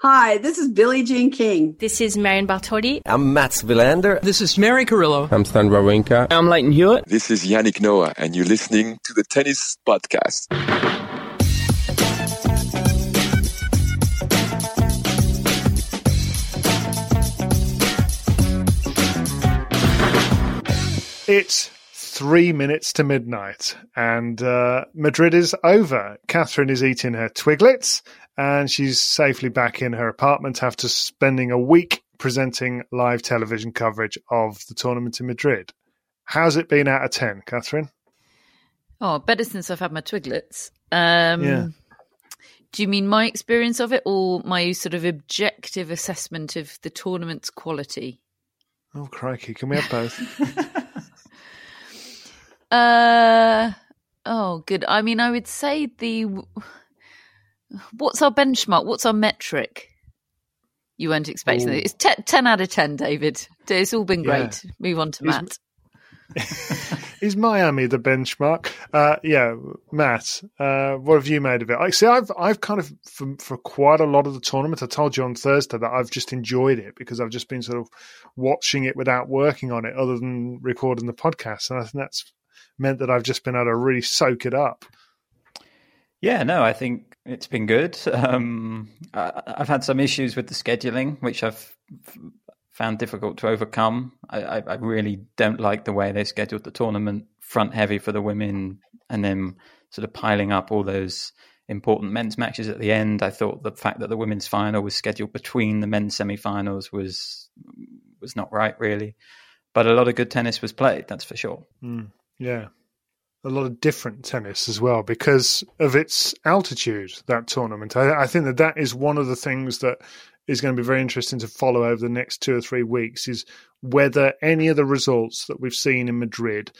Hi, this is Billie Jean King. This is Marion Bartoli. I'm Mats Wilander. This is Mary Carillo. I'm Stan Wawrinka. I'm Lleyton Hewitt. This is Yannick Noah, and you're listening to the Tennis Podcast. It's three minutes to midnight, and uh, Madrid is over. Catherine is eating her twiglets, and she's safely back in her apartment after spending a week presenting live television coverage of the tournament in Madrid. How's it been out of 10, Catherine? Oh, better since I've had my twiglets. Um, Yeah. Do you mean my experience of it or my sort of objective assessment of the tournament's quality? Oh, crikey. Can we have both? Uh oh, good. I mean, I would say the what's our benchmark? What's our metric? You weren't expecting Ooh. it. It's te- ten out of ten, David. It's all been Yeah. great. Move on to Is- Matt. is Miami the benchmark? Uh, yeah, Matt, uh, what have you made of it? I see. I've I've kind of for, for quite a lot of the tournament. I told you on Thursday that I've just enjoyed it because I've just been sort of watching it without working on it, other than recording the podcast, and I think that's meant that I've just been able to really soak it up. Yeah, no, I think it's been good. Um, I, I've had some issues with the scheduling, which I've found difficult to overcome. I, I, I really don't like the way they scheduled the tournament front heavy for the women and then sort of piling up all those important men's matches at the end. I thought the fact that the women's final was scheduled between the men's semi-finals was was not right, really. But a lot of good tennis was played, that's for sure. Mm, yeah. A lot of different tennis as well because of its altitude, that tournament. I, I think that that is one of the things that is going to be very interesting to follow over the next two or three weeks is whether any of the results that we've seen in Madrid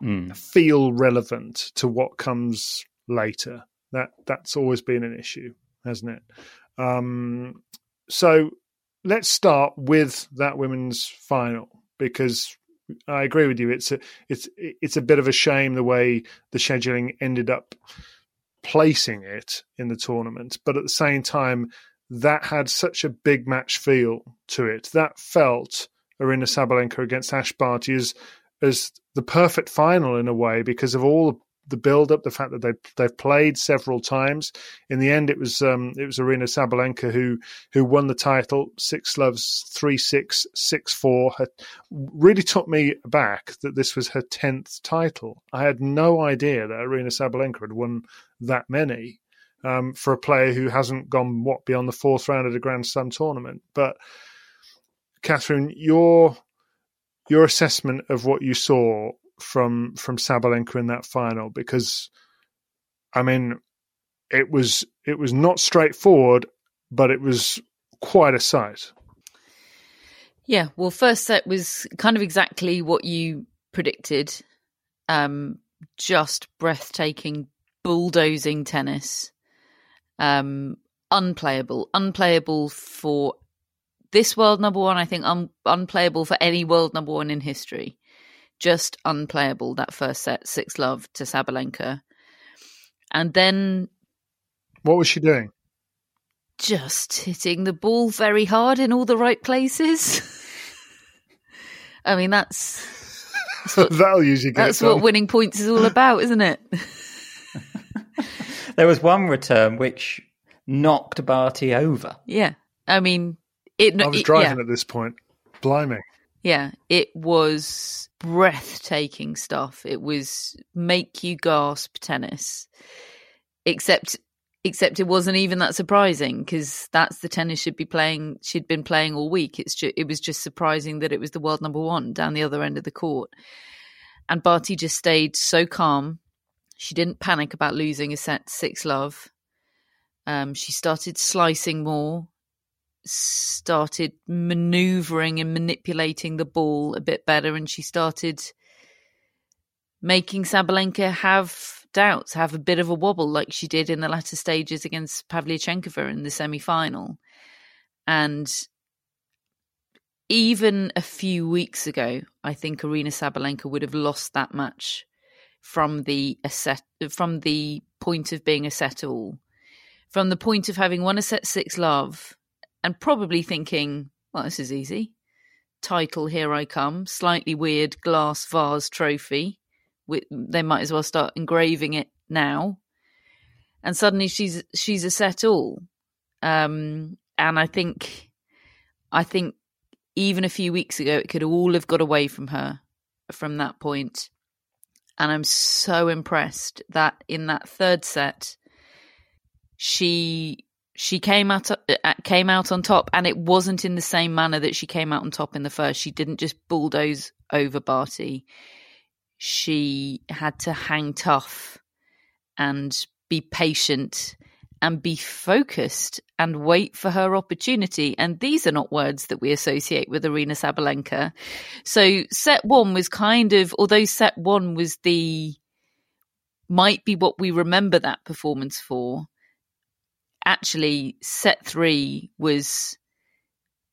Mm. feel relevant to what comes later. That that's always been an issue, hasn't it? Um, so let's start with that women's final because I agree with you. It's a it's it's a bit of a shame the way the scheduling ended up placing it in the tournament, but at the same time, that had such a big match feel to it. That felt Aryna Sabalenka against Ash Barty as as the perfect final in a way because of all the build up, the fact that they they've played several times. In the end, it was um, it was Aryna Sabalenka who who won the title. Six loves three six six four. Her, really took me aback that this was her tenth title. I had no idea that Aryna Sabalenka had won that many um, for a player who hasn't gone what beyond the fourth round of a Grand Slam tournament. But Catherine, your your assessment of what you saw from from Sabalenka in that final, because I mean, it was it was not straightforward, but it was quite a sight. Yeah, well, first set was kind of exactly what you predicted. Um, just breathtaking, bulldozing tennis. Um, unplayable, unplayable for this world number one. I think un- unplayable for any world number one in history. Just unplayable. That first set, six love to Sabalenka, and then What was she doing? just hitting the ball very hard in all the right places. I mean, that's that's what, That'll usually get that's done. what winning points is all about, isn't it? there was one return which knocked Barty over. Yeah, I mean, it. I was it- driving yeah. at this point. Blimey. Yeah, it was breathtaking stuff. It was make you gasp tennis. Except except it wasn't even that surprising because that's the tennis she'd be playing she'd been playing all week. It's ju- it was just surprising that it was the world number 1 down the other end of the court. And Barty just stayed so calm. She didn't panic about losing a set 6 love. Um, she started slicing more started maneuvering and manipulating the ball a bit better and she started making Sabalenka have doubts, have a bit of a wobble like she did in the latter stages against Pavlyuchenkova in the semi-final. And even a few weeks ago, I think Aryna Sabalenka would have lost that match from the set, from the point of being a set all, from the point of having won a set six love and probably thinking, well, this is easy. Title, here I come. Slightly weird glass vase trophy. They might as well start engraving it now. And suddenly she's she's a set all. Um, and I think, I think even a few weeks ago it could all have got away from her from that point. And I'm so impressed that in that third set, she she came out uh, came out on top, and it wasn't in the same manner that she came out on top in the first. She didn't just bulldoze over Barty. She had to hang tough and be patient and be focused and wait for her opportunity. And these are not words that we associate with Aryna Sabalenka. So set one was kind of, although set one was the might be what we remember that performance for actually set three was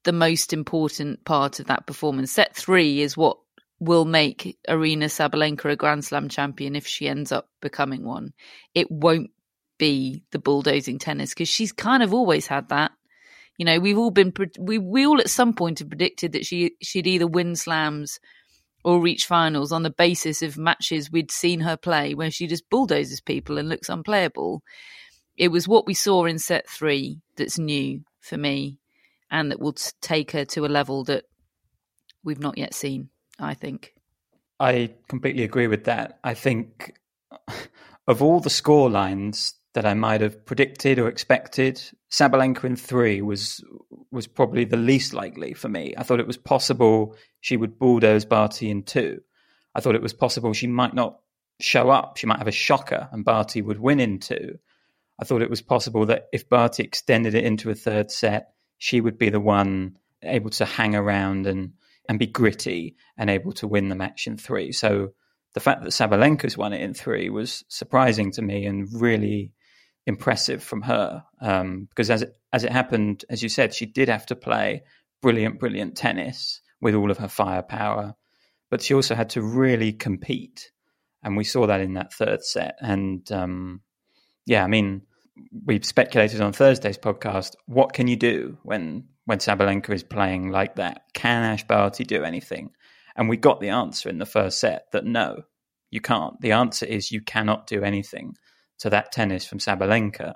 the most important part of that performance. Set three is what will make Aryna Sabalenka a Grand Slam champion if she ends up becoming one. It won't be the bulldozing tennis because she's kind of always had that. You know, we've all been we we all at some point have predicted that she she'd either win slams or reach finals on the basis of matches we'd seen her play where she just bulldozes people and looks unplayable it was what we saw in set three that's new for me and that will t- take her to a level that we've not yet seen, I think. I completely agree with that. I think of all the score lines that I might have predicted or expected, Sabalenka in three was was probably the least likely for me. I thought it was possible she would bulldoze Barty in two. I thought it was possible she might not show up. She might have a shocker and Barty would win in two. I thought it was possible that if Barty extended it into a third set, she would be the one able to hang around and, and be gritty and able to win the match in three. So the fact that Sabalenka's won it in three was surprising to me and really impressive from her. Um, because as it, as it happened, as you said, she did have to play brilliant, brilliant tennis with all of her firepower, but she also had to really compete. And we saw that in that third set. And, um, yeah, I mean, we've speculated on Thursday's podcast. What can you do when when Sabalenka is playing like that? Can Ash Barty do anything? And we got the answer in the first set that no, you can't. The answer is you cannot do anything to that tennis from Sabalenka.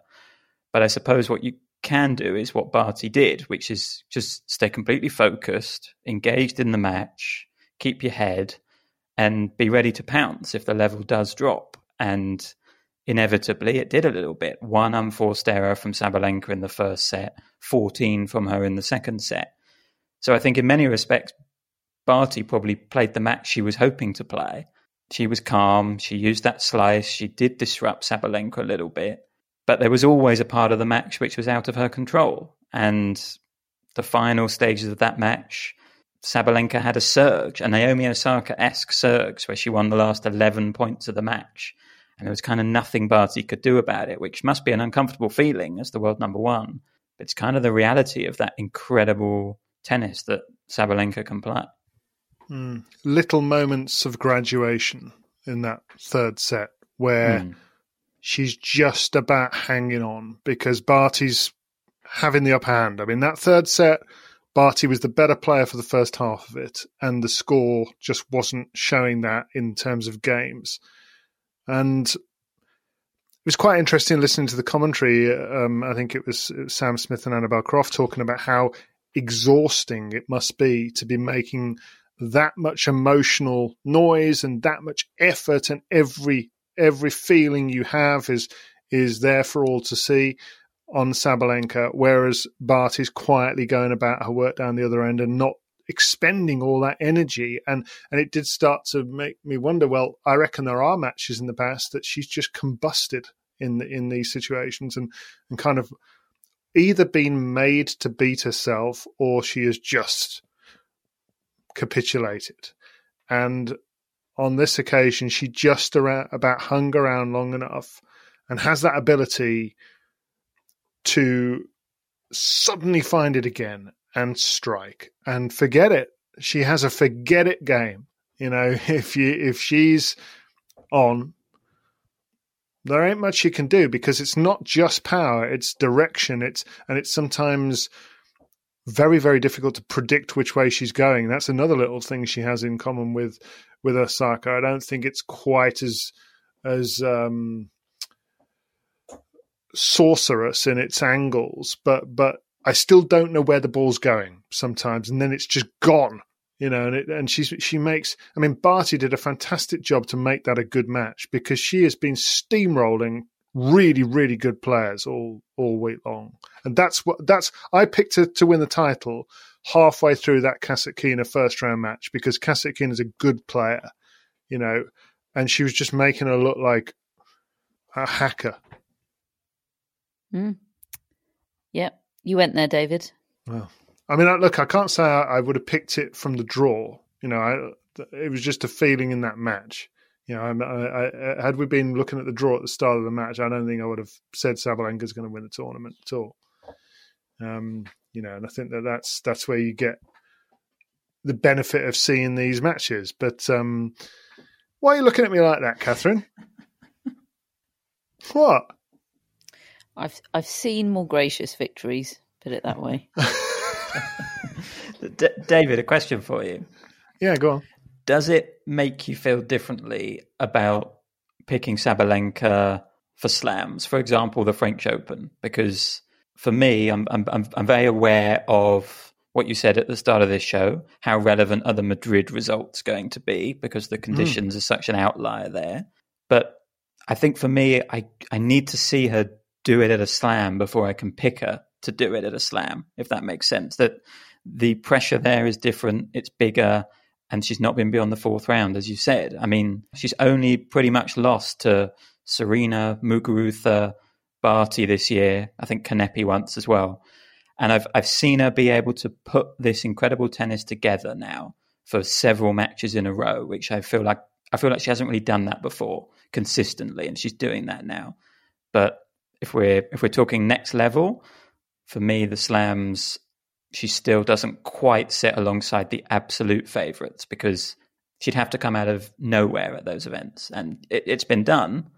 But I suppose what you can do is what Barty did, which is just stay completely focused, engaged in the match, keep your head, and be ready to pounce if the level does drop. And inevitably it did a little bit. One unforced error from Sabalenka in the first set, 14 from her in the second set. So I think in many respects, Barty probably played the match she was hoping to play. She was calm. She used that slice. She did disrupt Sabalenka a little bit. But there was always a part of the match which was out of her control. And the final stages of that match, Sabalenka had a surge, a Naomi Osaka esque surge, where she won the last 11 points of the match and there was kind of nothing Barty could do about it, which must be an uncomfortable feeling as the world number one. But it's kind of the reality of that incredible tennis that Sabalenka can play. Mm. Little moments of graduation in that third set where Mm. she's just about hanging on because Barty's having the upper hand. I mean, that third set, Barty was the better player for the first half of it, and the score just wasn't showing that in terms of games. And it was quite interesting listening to the commentary. Um, I think it was, it was Sam Smith and Annabel Croft talking about how exhausting it must be to be making that much emotional noise and that much effort and every every feeling you have is is there for all to see on Sabalenka, whereas Bart is quietly going about her work down the other end and not expending all that energy. And and it did start to make me wonder. Well, I reckon there are matches in the past that she's just combusted in in these situations and and kind of either been made to beat herself or she has just capitulated. And on this occasion, she just around, about hung around long enough and has that ability to suddenly find it again and strike and forget it. She has a forget it game. You know, if you if she's on, there ain't much you can do because it's not just power; it's direction. It's and it's sometimes very very difficult to predict which way she's going. That's another little thing she has in common with with Osaka. I don't think it's quite as as um, sorcerous in its angles, but but I still don't know where the ball's going sometimes, and then it's just gone. You know, and it, and she makes. I mean, Barty did a fantastic job to make that a good match because she has been steamrolling really, really good players all all week long, and that's what that's. I picked her to win the title halfway through that Kasatkina first round match because Kasatkina is a good player, you know, and she was just making her look like a hacker. Mm. Yep, you went there, David. Well, I mean, look, I can't say I, would have picked it from the draw. You know, I, it was just a feeling in that match. You know, I, I, had we been looking at the draw at the start of the match, I don't think I would have said Sabalenka's going to win the tournament at all. Um, you know, and I think that that's that's where you get the benefit of seeing these matches. But um, why are you looking at me like that, Catherine? what? I've I've seen more gracious victories. Put it that way. D- David, a question for you. Yeah, go on. Does it make you feel differently about picking Sabalenka for slams? For example, the French Open, because for me, I'm, I'm, I'm very aware of what you said at the start of this show, how relevant are the Madrid results going to be because the hmm. conditions mm. are such an outlier there. But I think for me, I, I need to see her do it at a slam before I can pick her to do it at a slam, if that makes sense. That the pressure there is different, it's bigger, and she's not been beyond the fourth round, as you said. I mean, she's only pretty much lost to Serena, Muguruza, Barty this year. I think Kanepi once as well. And I've I've seen her be able to put this incredible tennis together now for several matches in a row, which I feel like I feel like she hasn't really done that before consistently, and she's doing that now. But if we're if we're talking next level, for me, the slams she still doesn't quite sit alongside the absolute favourites because she'd have to come out of nowhere at those events, and it, it's been done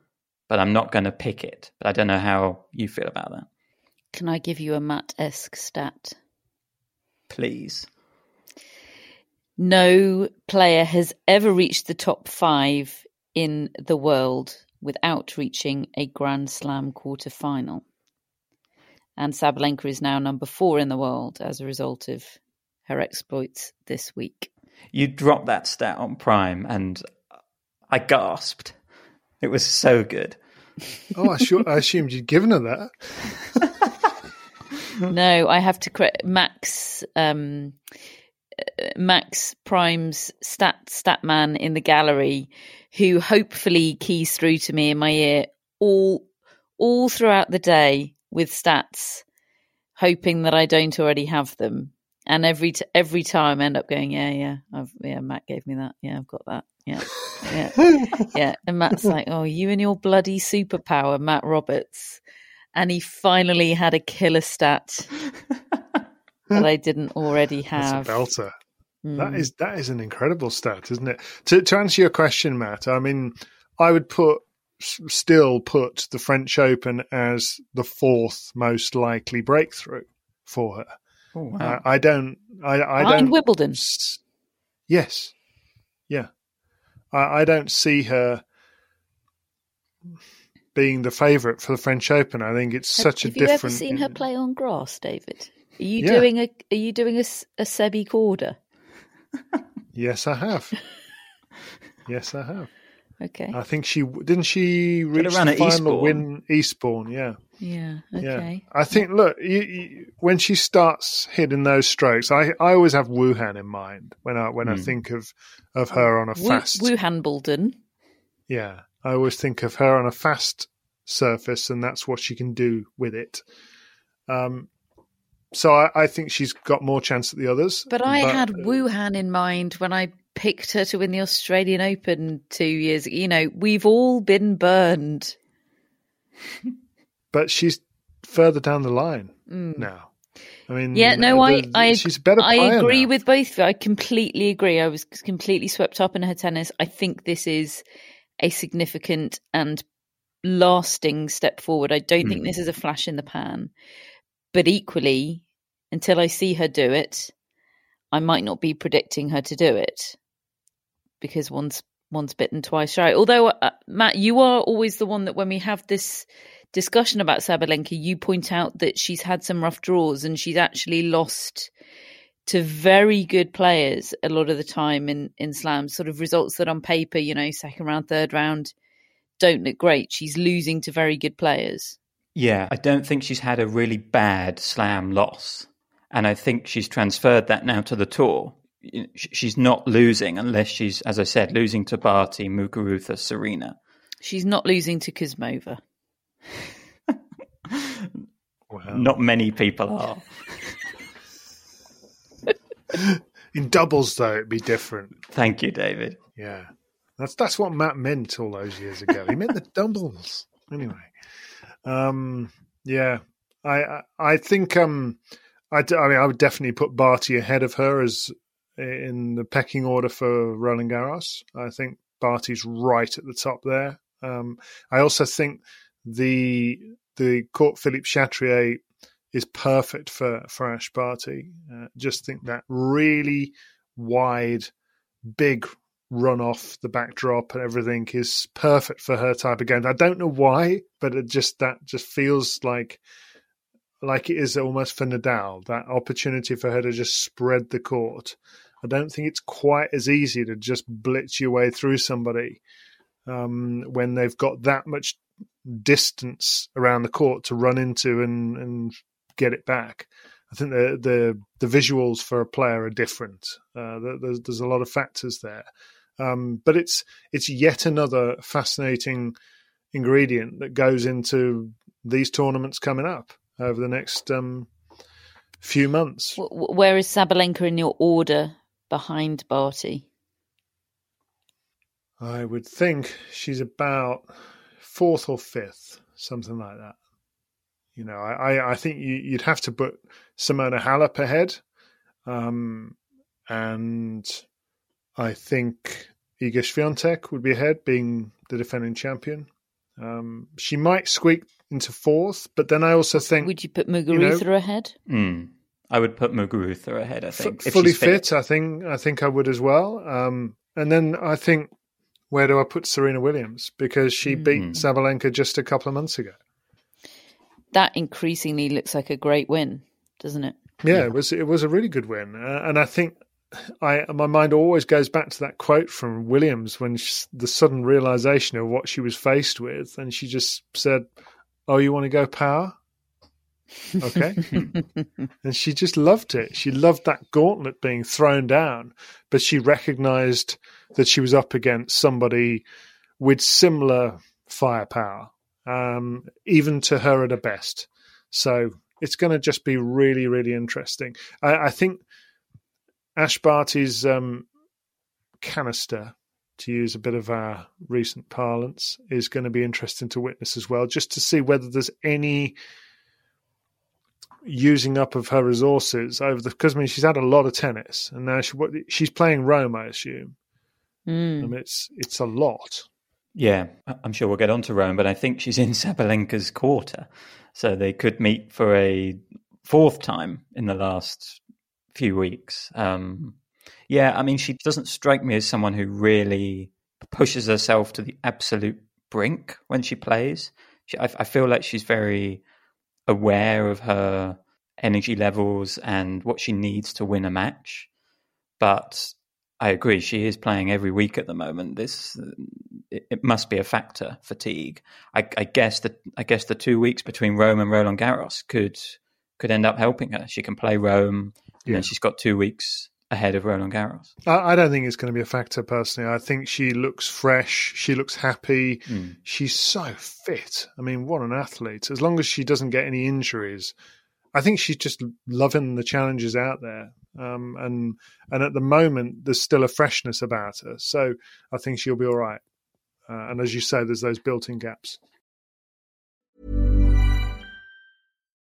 but I'm not going to pick it. But I don't know how you feel about that. Can I give you a Matt esque stat? Please. No player has ever reached the top five in the world without reaching a Grand Slam quarterfinal. And Sabalenka is now number four in the world as a result of her exploits this week. You dropped that stat on Prime and I gasped. It was so good. oh, I, sure, I assumed you'd given her that. no, I have to correct Max. Um, Max Prime's stat stat man in the gallery, who hopefully keys through to me in my ear all all throughout the day with stats, hoping that I don't already have them. And every t- every time I end up going, yeah, yeah, I've, yeah, Matt gave me that. Yeah, I've got that. Yeah, yeah, yeah. And Matt's like, oh, you and your bloody superpower, Matt Roberts. And he finally had a killer stat that I didn't already have. That's a belter. Mm. That is that is an incredible stat, isn't it? To to answer your question, Matt, I mean, I would put still put the French Open as the fourth most likely breakthrough for her. Oh, wow. I don't. I, I don't. Wimbledon. Yes. Yeah. I, I don't see her. being the favourite for the French Open. I think it's Have- such a different. have you ever seen her play on grass, David? Are you Yeah. doing a Are you doing a, s- a Sebi Korda? Yes, I have. yes, I have. Okay. I think she didn't. She reach run the at final Eastbourne. win Eastbourne. Yeah. yeah. Yeah, Okay. I think. Look, you, you, when she starts hitting those strokes, I, I always have Wuhan in mind when I when I Hmm. think of of her on a Wu, fast. Wuhan Bulden. Yeah, I always think of her on a fast surface, and that's what she can do with it. Um, so I, I think she's got more chance at the others. But I had Wuhan in mind when I picked her to win the Australian Open two years. You know, we've all been burned. but she's further down the line now. I mean, Mm. Yeah, no, I, the- I, she's a better I agree now. with both. of you. I completely agree. I was completely swept up in her tennis. I think this is a significant and lasting step forward. I don't Hmm. think this is a flash in the pan. But equally, until I see her do it, I might not be predicting her to do it because once once bitten, twice shy. Although uh, Matt, you are always the one that when we have this discussion about Sabalenka, you point out that she's had some rough draws and she's actually lost to very good players a lot of the time in in slams. Sort of results that on paper, you know, second round, third round, don't look great. She's losing to very good players. Yeah, I don't think she's had a really bad slam loss. And I think she's transferred that now to the tour. You know, sh- She's not losing unless she's, as I said, losing to Barty, Muguruza, Serena. She's not losing to Kuzmova. Wow. Not many people are. In doubles, though, it'd be different. Thank you, David. Yeah, that's that's what Matt meant all those years ago. He meant the doubles. Anyway, um, yeah, I I, think um, I, I mean I would definitely put Barty ahead of her as in the pecking order for Roland Garros. I think Barty's right at the top there. Um, I also think the the court Philippe Chatrier is perfect for for Ash Barty. Uh, just think that really wide, big run off the backdrop and everything is perfect for her type of game. I don't know why, but it just that just feels like like it is almost for Nadal that opportunity for her to just spread the court. I don't think it's quite as easy to just blitz your way through somebody um, when they've got that much distance around the court to run into and, and get it back. I think the the the visuals for a player are different. Uh, there's there's a lot of factors there, um, but it's it's yet another fascinating ingredient that goes into these tournaments coming up over the next um, few months. Where is Sabalenka in your order behind Barty? I would think she's about fourth or fifth, something like that. You know, I, I, I think you, you'd have to put Simona Halep ahead, um, and I think Iga Swiatek would be ahead, being the defending champion. Um, she might squeak into fourth, but then I also think Would you put know- Muguruza ahead? Mm. I would put Muguruza ahead, I think. if fully she's fit, I think I think I would as well. Um, and then I think where do I put Serena Williams because she beat Mm. Sabalenka just a couple of months ago. That increasingly looks like a great win, doesn't it? Yeah, it was it was a really good win, uh, and I think I my mind always goes back to that quote from Williams when she, the sudden realization of what she was faced with, and she just said, "Oh, you want to go power?" Okay, and she just loved it. She loved that gauntlet being thrown down, but she recognized that she was up against somebody with similar firepower, um, even to her at her best. So it's going to just be really, really interesting. I, I think Ash Barty's um, canister, to use a bit of our recent parlance, is going to be interesting to witness as well, just to see whether there's any using up of her resources over the because I mean she's had a lot of tennis and now she what she's playing Rome, I assume. Mm. I mean it's it's a lot. Yeah, I- I'm sure we'll get on to Rome, but I think she's in Sabalenka's quarter. So they could meet for a fourth time in the last few weeks. Um, yeah, I mean, she doesn't strike me as someone who really pushes herself to the absolute brink when she plays. She, I, I feel like she's very aware of her energy levels and what she needs to win a match. But I agree, she is playing every week at the moment. This it, it must be a factor, fatigue. I, I guess that I guess the two weeks between Rome and Roland Garros could could end up helping her. She can play Rome, Yeah. then she's got two weeks ahead of Roland Garros. I, don't think it's going to be a factor personally. I think she looks fresh. She looks happy. Mm. She's so fit. I mean, what an athlete. As long as she doesn't get any injuries, I think she's just loving the challenges out there. Um, and and at the moment, there's still a freshness about her. So I think she'll be all right. Uh, and as you say, there's those built-in gaps.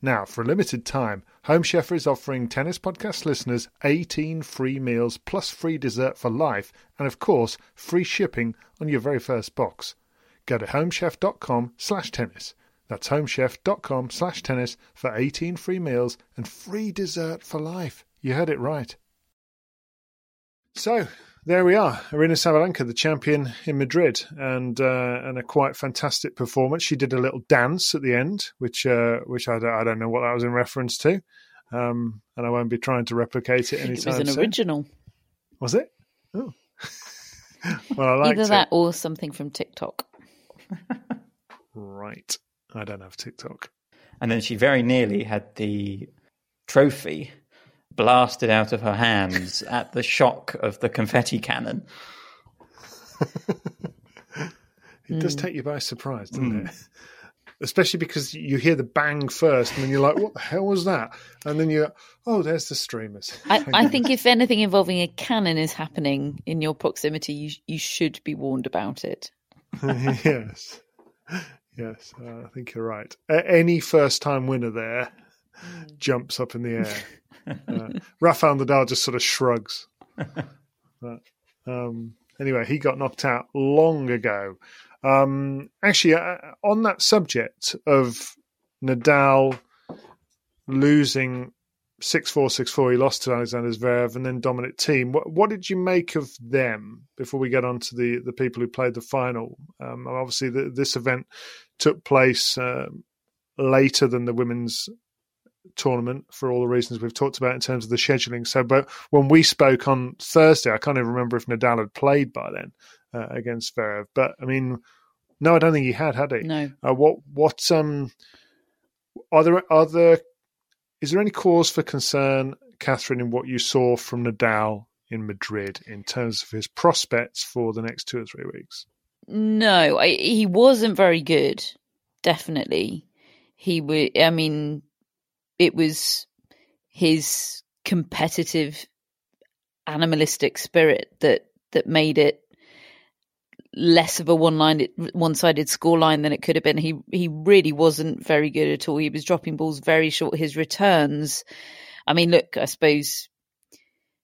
Now, for a limited time, Home Chef is offering Tennis Podcast listeners 18 free meals plus free dessert for life and, of course, free shipping on your very first box. Go to homechef.com slash tennis. That's homechef.com slash tennis for 18 free meals and free dessert for life. You heard it right. So, there we are, Aryna Sabalenka, the champion in Madrid, and uh, and a quite fantastic performance. She did a little dance at the end, which uh, which I don't, I don't know what that was in reference to, um, and I won't be trying to replicate it anytime. It was an soon. original. Was it? Oh. well, I liked Either it. that or something from TikTok. Right. I don't have TikTok. And then she very nearly had the trophy blasted out of her hands at the shock of the confetti cannon. It does Mm. take you by surprise, doesn't it? Especially because you hear the bang first, and then you're like, "What the hell was that?" And then you're, "Oh, there's the streamers." I, I think if anything involving a cannon is happening in your proximity, you you should be warned about it. yes, yes, uh, I think you're right. A- any first-time winner there jumps up in the air. Uh, Rafael Nadal just sort of shrugs. But, um, anyway, he got knocked out long ago. Um, actually, uh, on that subject of Nadal losing 6-4-6, he lost to Alexander Zverev and then Dominic Thiem. What, what did you make of them before we get on to the the people who played the final? Um, obviously, the, this event took place uh, later than the women's tournament for all the reasons we've talked about in terms of the scheduling. So, but when we spoke on Thursday, I can't even remember if Nadal had played by then uh, against Zverev. But I mean, no, I don't think he had, had he? No. Uh, what what um are there are there is there any cause for concern, Catherine, in what you saw from Nadal in Madrid in terms of his prospects for the next two or three weeks? No, I, he wasn't very good. Definitely, he would. I mean, it was his competitive, animalistic spirit that that made it less of a one-line, one-sided scoreline than it could have been. He he really wasn't very good at all. He was dropping balls very short. His returns, I mean, look, I suppose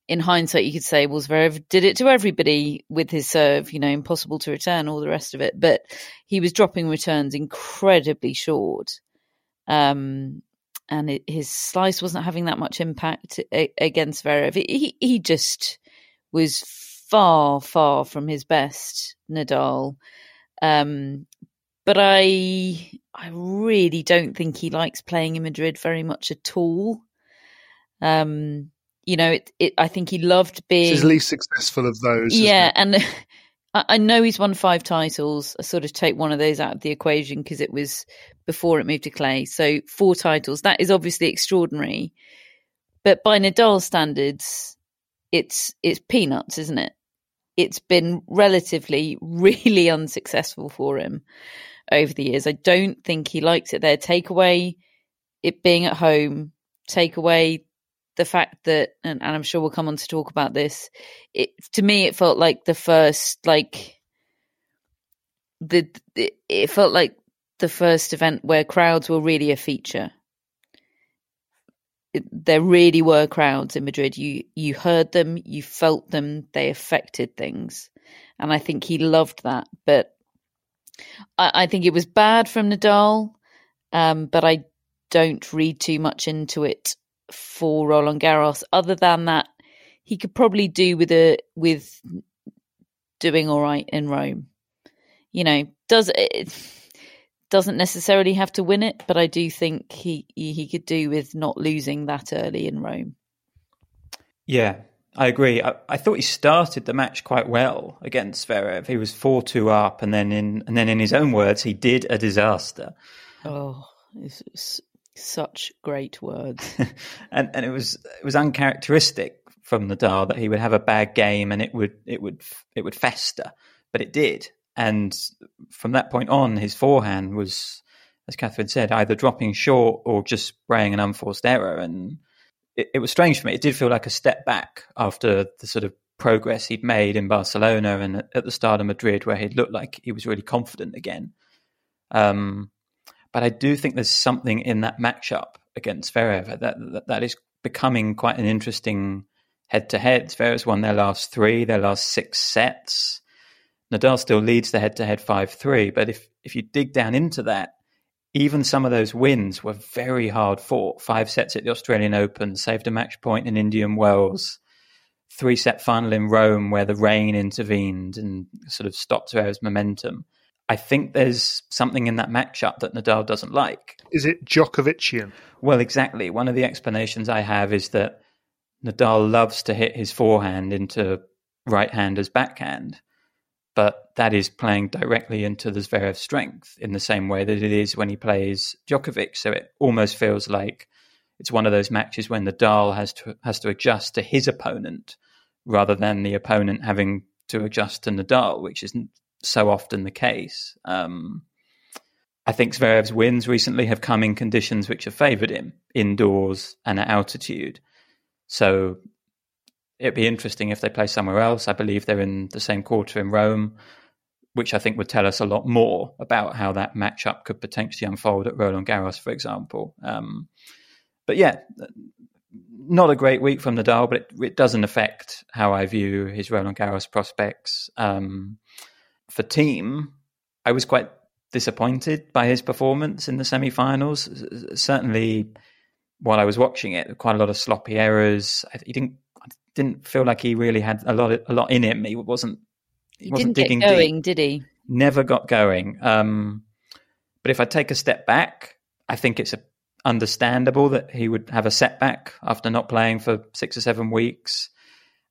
in hindsight you could say, well, Zverev did it to everybody with his serve. You know, impossible to return, all the rest of it. But he was dropping returns incredibly short. Um, and it, his slice wasn't having that much impact against Zverev. He he just was far far from his best, Nadal. Um, but I I really don't think he likes playing in Madrid very much at all. Um, you know, it, it I think he loved being his least successful of those. Yeah, and I know he's won five titles. I sort of take one of those out of the equation because it was before it moved to clay. So four titles. That is obviously extraordinary. But by Nadal standards, it's it's peanuts, isn't it? It's been relatively really unsuccessful for him over the years. I don't think he likes it there. Take away it being at home, take away the fact that, and, and, I'm sure we'll come on to talk about this. It to me, it felt like the first, like the, the it felt like the first event where crowds were really a feature. It, there really were crowds in Madrid. You you heard them, you felt them, they affected things, and I think he loved that. But I, I think it was bad from Nadal, um, but I don't read too much into it for Roland Garros. Other than that, he could probably do with a with doing all right in Rome. You know, does it doesn't necessarily have to win it, but I do think he he could do with not losing that early in Rome. Yeah, I agree. I, I, thought he started the match quite well against Zverev. He was four two up, and then in and then in his own words, he did a disaster. Oh, it's, such great words. and and it was it was uncharacteristic from Nadal that he would have a bad game and it would it would it would fester, but it did. And from that point on, his forehand was, as Catherine said, either dropping short or just spraying an unforced error. And it, it was strange for me. It did feel like a step back after the sort of progress he'd made in Barcelona and at the start of Madrid, where he'd looked like he was really confident again. Um, but I do think there's something in that matchup against Zverev that, that, that is becoming quite an interesting head to head. Zverev's won their last three, their last six sets. Nadal still leads the head to head 5 3. But if, if you dig down into that, even some of those wins were very hard fought. Five sets at the Australian Open, saved a match point in Indian Wells, three set final in Rome where the rain intervened and sort of stopped Zverev's momentum. I think there's something in that matchup that Nadal doesn't like. Is it Djokovician? Well, exactly. One of the explanations I have is that Nadal loves to hit his forehand into right-hander's backhand, but that is playing directly into the Zverev strength in the same way that it is when he plays Djokovic. So it almost feels like it's one of those matches when Nadal has to has to adjust to his opponent rather than the opponent having to adjust to Nadal, which is so often the case. Um, I think Zverev's wins recently have come in conditions which have favoured him indoors and at altitude. So it'd be interesting if they play somewhere else. I believe they're in the same quarter in Rome, which I think would tell us a lot more about how that matchup could potentially unfold at Roland Garros, for example. Um, but yeah, not a great week from Nadal, but it, it, doesn't affect how I view his Roland Garros prospects. Um, for Thiem, I was quite disappointed by his performance in the semi-finals. Certainly, while I was watching it, quite a lot of sloppy errors. He didn't didn't feel like he really had a lot of, a lot in him. He wasn't. He, he wasn't didn't get going, deep. did he? Never got going. Um, but if I take a step back, I think it's a, understandable that he would have a setback after not playing for six or seven weeks.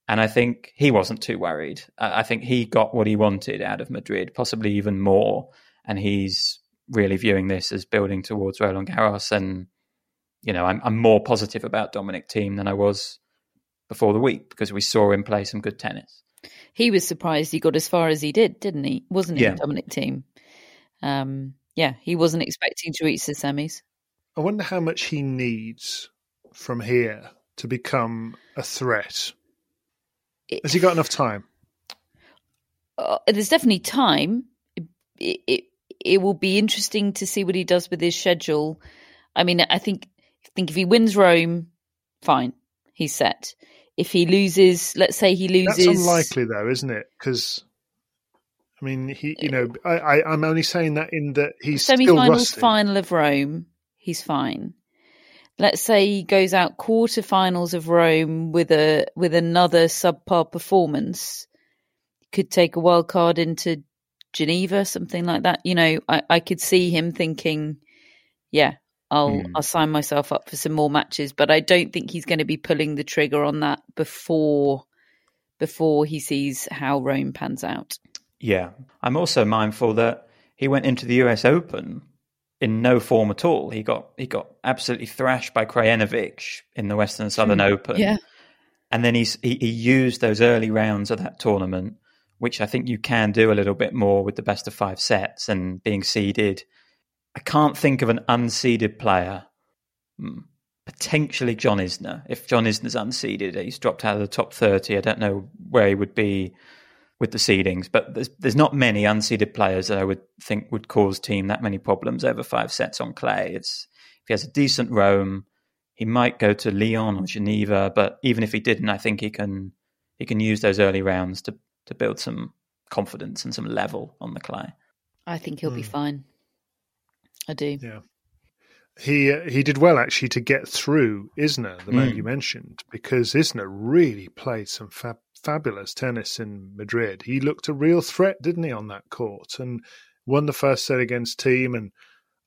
And I think he wasn't too worried. I think he got what he wanted out of Madrid, possibly even more. And he's really viewing this as building towards Roland Garros. And, you know, I'm, I'm more positive about Dominic Thiem than I was before the week because we saw him play some good tennis. He was surprised he got as far as he did, didn't he? Wasn't he, yeah. Dominic Thiem? Um, yeah, he wasn't expecting to reach the semis. I wonder how much he needs from here to become a threat has he got enough time? uh, there's definitely time. It, it it will be interesting to see what he does with his schedule. I mean, I think I think if he wins Rome, fine, he's set. If he loses, let's say he loses, That's unlikely though, isn't it? Because I mean, he, you know, I, I, I'm only saying that in that he's still semi-finals, final of Rome, he's fine. Let's say he goes out quarterfinals of Rome with a with another subpar performance, could take a wild card into Geneva, something like that. You know, I, I could see him thinking, yeah, I'll Hmm. I'll sign myself up for some more matches, but I don't think he's going to be pulling the trigger on that before before he sees how Rome pans out. Yeah. I'm also mindful that he went into the US Open in no form at all. He got he got absolutely thrashed by Krajinovic in the Western Southern Open. Yeah. And then he's he, he used those early rounds of that tournament, which I think you can do a little bit more with the best of five sets and being seeded. I can't think of an unseeded player. Hmm. Potentially John Isner. If John Isner's unseeded, he's dropped out of the top thirty. I don't know where he would be with the seedings, but there's there's not many unseeded players that I would think would cause Thiem that many problems over five sets on clay. It's if he has a decent Rome, he might go to Lyon or Geneva, but even if he didn't, I think he can he can use those early rounds to to build some confidence and some level on the clay. I think he'll be fine. I do. Yeah. He uh, he did well actually to get through Isner, the man Mm. you mentioned, because Isner really played some fab, fabulous tennis in Madrid. He looked a real threat, didn't he, on that court, and won the first set against Thiem. And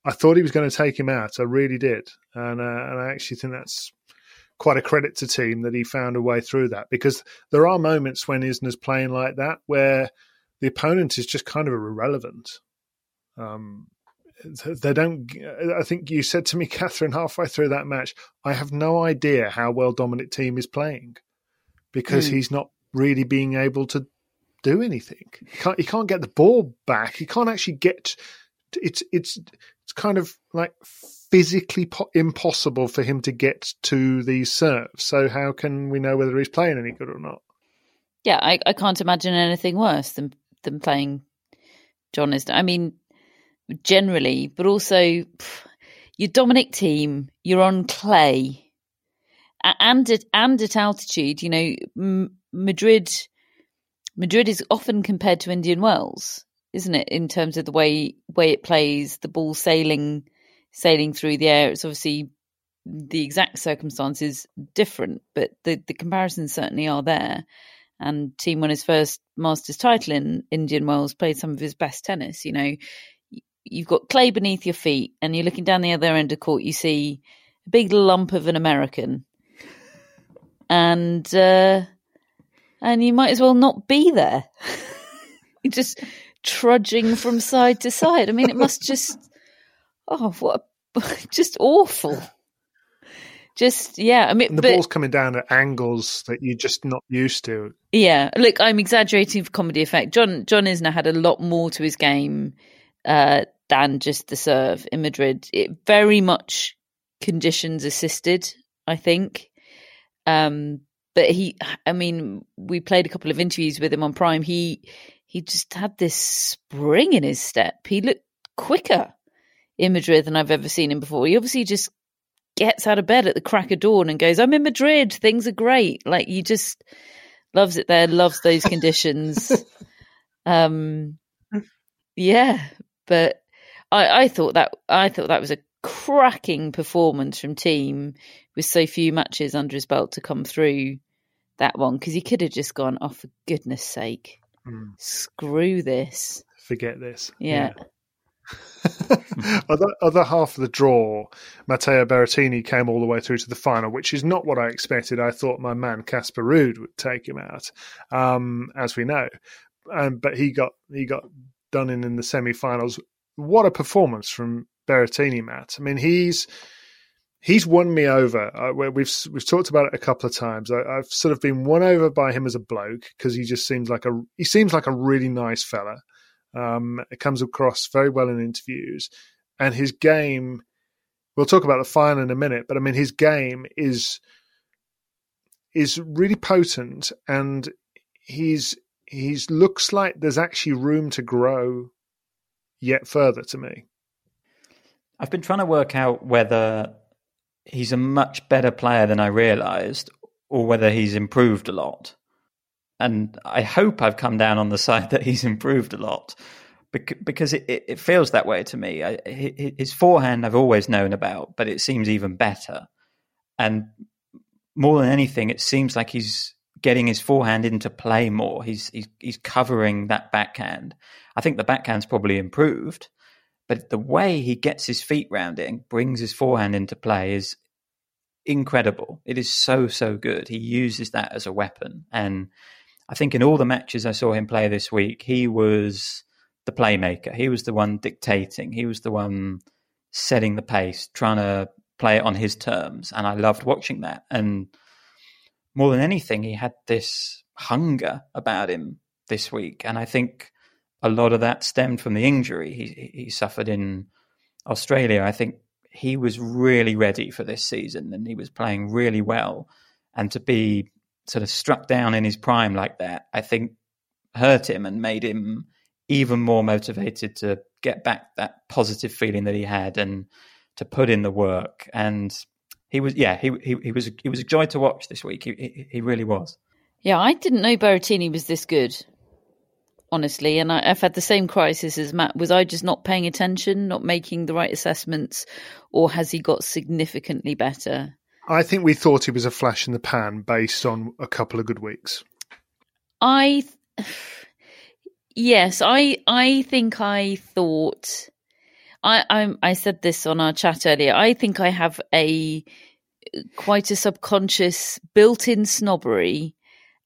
I thought he was going to take him out. I really did, and uh, and I actually think that's quite a credit to Thiem that he found a way through that because there are moments when Isner's playing like that where the opponent is just kind of irrelevant. Um, they don't. I think you said to me, Catherine, halfway through that match, I have no idea how well Dominic Thiem is playing because Hmm. he's not really being able to do anything. He can't, he can't get the ball back. He can't actually get. It's it's it's kind of like physically po- impossible for him to get to the serve. So how can we know whether he's playing any good or not? Yeah, I, I can't imagine anything worse than than playing John Isner. I mean, generally, but also pff, your Dominic Thiem, you're on clay, and at and at altitude. You know, M- Madrid, Madrid is often compared to Indian Wells, isn't it? In terms of the way way it plays, the ball sailing sailing through the air. It's obviously the exact circumstances different, but the the comparisons certainly are there and Thiem won his first Masters title in Indian Wells, played some of his best tennis. You know, you've got clay beneath your feet, and you're looking down the other end of court, you see a big lump of an American, and uh, and you might as well not be there. you're just trudging from side to side. I mean, it must just oh, what a, just awful. Just yeah, I mean, And the but, ball's coming down at angles that you're just not used to. Yeah, look, I'm exaggerating for comedy effect. John John Isner had a lot more to his game uh, than just the serve in Madrid. It very much conditions assisted, I think. Um, but he, I mean, we played a couple of interviews with him on Prime. He he just had this spring in his step. He looked quicker in Madrid than I've ever seen him before. He obviously just gets out of bed at the crack of dawn and goes, "I'm in Madrid. Things are great." Like he just loves it there, loves those conditions. um, yeah, but I, I thought that I thought that was a cracking performance from Thiem with so few matches under his belt to come through that one because he could have just gone, "Oh, for goodness sake, Hmm. screw this." Forget this. Yeah. other other half of the draw, Matteo Berrettini came all the way through to the final, which is not what I expected. I thought my man Casper Ruud would take him out, um, as we know, um, but he got he got done in in the semi-finals. What a performance from Berrettini, Matt! I mean, he's he's won me over. Uh, we- we've we've talked about it a couple of times. I, I've sort of been won over by him as a bloke because he just seems like a he seems like a really nice fella. Um, it comes across very well in interviews, and his game. We'll talk about the final in a minute, but I mean his game is is really potent, and he's he looks like there's actually room to grow yet further to me. I've been trying to work out whether he's a much better player than I realized or whether he's improved a lot. And I hope I've come down on the side that he's improved a lot because it, it feels that way to me. his forehand I've always known about, but it seems even better. And more than anything, it seems like he's getting his forehand into play more. He's he's, he's covering that backhand. I think the backhand's probably improved, but the way he gets his feet round it and brings his forehand into play is incredible. It is so so good. He uses that as a weapon, and I think in all the matches I saw him play this week, he was the playmaker. He was the one dictating. He was the one setting the pace, trying to play it on his terms. And I loved watching that. And more than anything, he had this hunger about him this week. And I think a lot of that stemmed from the injury he, he suffered in Australia. I think he was really ready for this season and he was playing really well. And to be sort of struck down in his prime like that, I think hurt him and made him even more motivated to get back that positive feeling that he had and to put in the work. And he was, yeah, he he, he was he was a joy to watch this week. He, he, he really was. Yeah, I didn't know Berrettini was this good, honestly. And I, have had the same crisis as Matt. Was I just not paying attention, not making the right assessments, or has he got significantly better? I think we thought he was a flash in the pan based on a couple of good weeks. I. Yes, I I think I thought I I, I said this on our chat earlier. I think I have a quite a subconscious built-in snobbery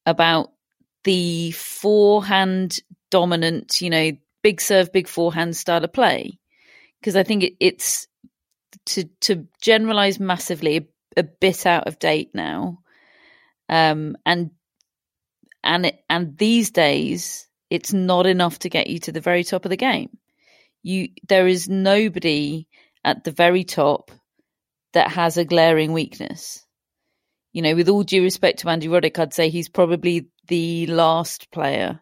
about the forehand dominant, you know, big serve, big forehand style of play. Because I think it, it's to to generalize massively a, a, bit out of date now. Um and and it, and these days it's not enough to get you to the very top of the game. You there is nobody at the very top that has a glaring weakness. You know, with all due respect to Andy Roddick, I'd say he's probably the last player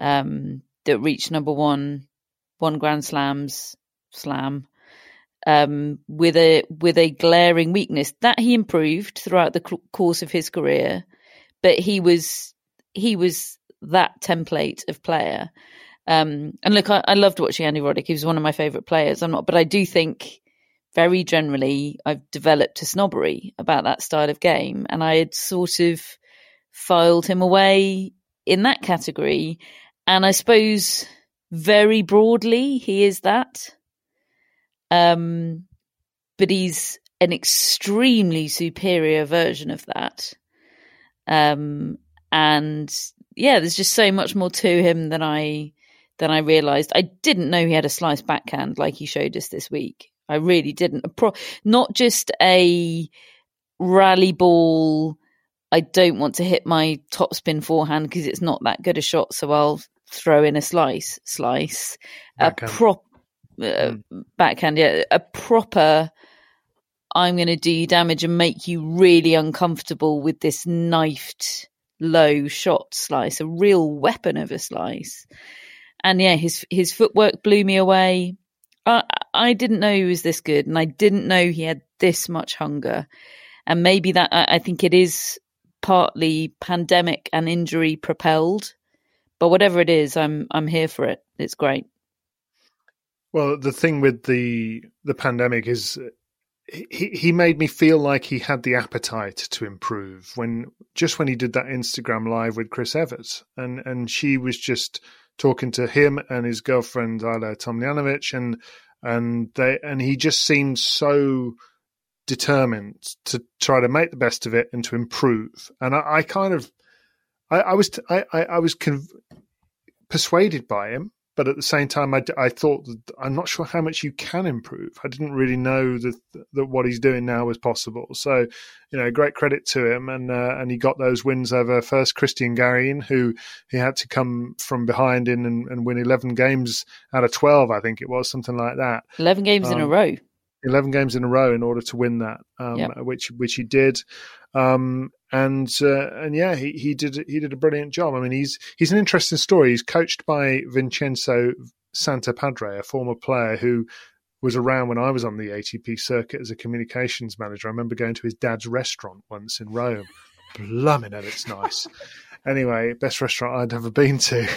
um, that reached number one, one Grand Slams slam um, with a with a glaring weakness that he improved throughout the course of his career, but he was he was that template of player. Um, and look, I, I, loved watching Andy Roddick. He was one of my favourite players. I'm not, but I do think very generally I've developed a snobbery about that style of game, and I had sort of filed him away in that category. And I suppose very broadly he is that. Um, but he's an extremely superior version of that. Um, and yeah, there's just so much more to him than I than I realised. I didn't know he had a slice backhand like he showed us this week. I really didn't. Pro- not just a rally ball. I don't want to hit my top spin forehand because it's not that good a shot, so I'll throw in a slice. Slice backhand. a prop uh, mm. backhand. Yeah, a proper. I'm going to do you damage and make you really uncomfortable with this knifed low shot slice, a real weapon of a slice. And yeah, his his footwork blew me away. I, I didn't know he was this good, and I didn't know he had this much hunger. And maybe that I think it is partly pandemic and injury propelled, but whatever it is, I'm I'm here for it. It's great. Well, the thing with the the pandemic is he he made me feel like he had the appetite to improve when just when he did that Instagram live with Chris Evert and and she was just talking to him and his girlfriend Ajla Tomljanovic and and they and he just seemed so determined to try to make the best of it and to improve and I, I kind of I, I was I I, was conv- persuaded by him but at the same time, I, I thought that I'm not sure how much you can improve. I didn't really know that that what he's doing now was possible. So, you know, great credit to him, and uh, and he got those wins over first Cristian Garin, who he had to come from behind in and, and, win 11 games out of 12, I think it was something like that. 11 games um, in a um, row. Eleven games in a row in order to win that, um, Yep. which which he did. Um, and uh, and yeah, he, he did he did a brilliant job. I mean, he's he's an interesting story. He's coached by Vincenzo Santopadre, a former player who was around when I was on the ATP circuit as a communications manager. I remember going to his dad's restaurant once in Rome. Blimey, hell, it's nice. Anyway, best restaurant I'd ever been to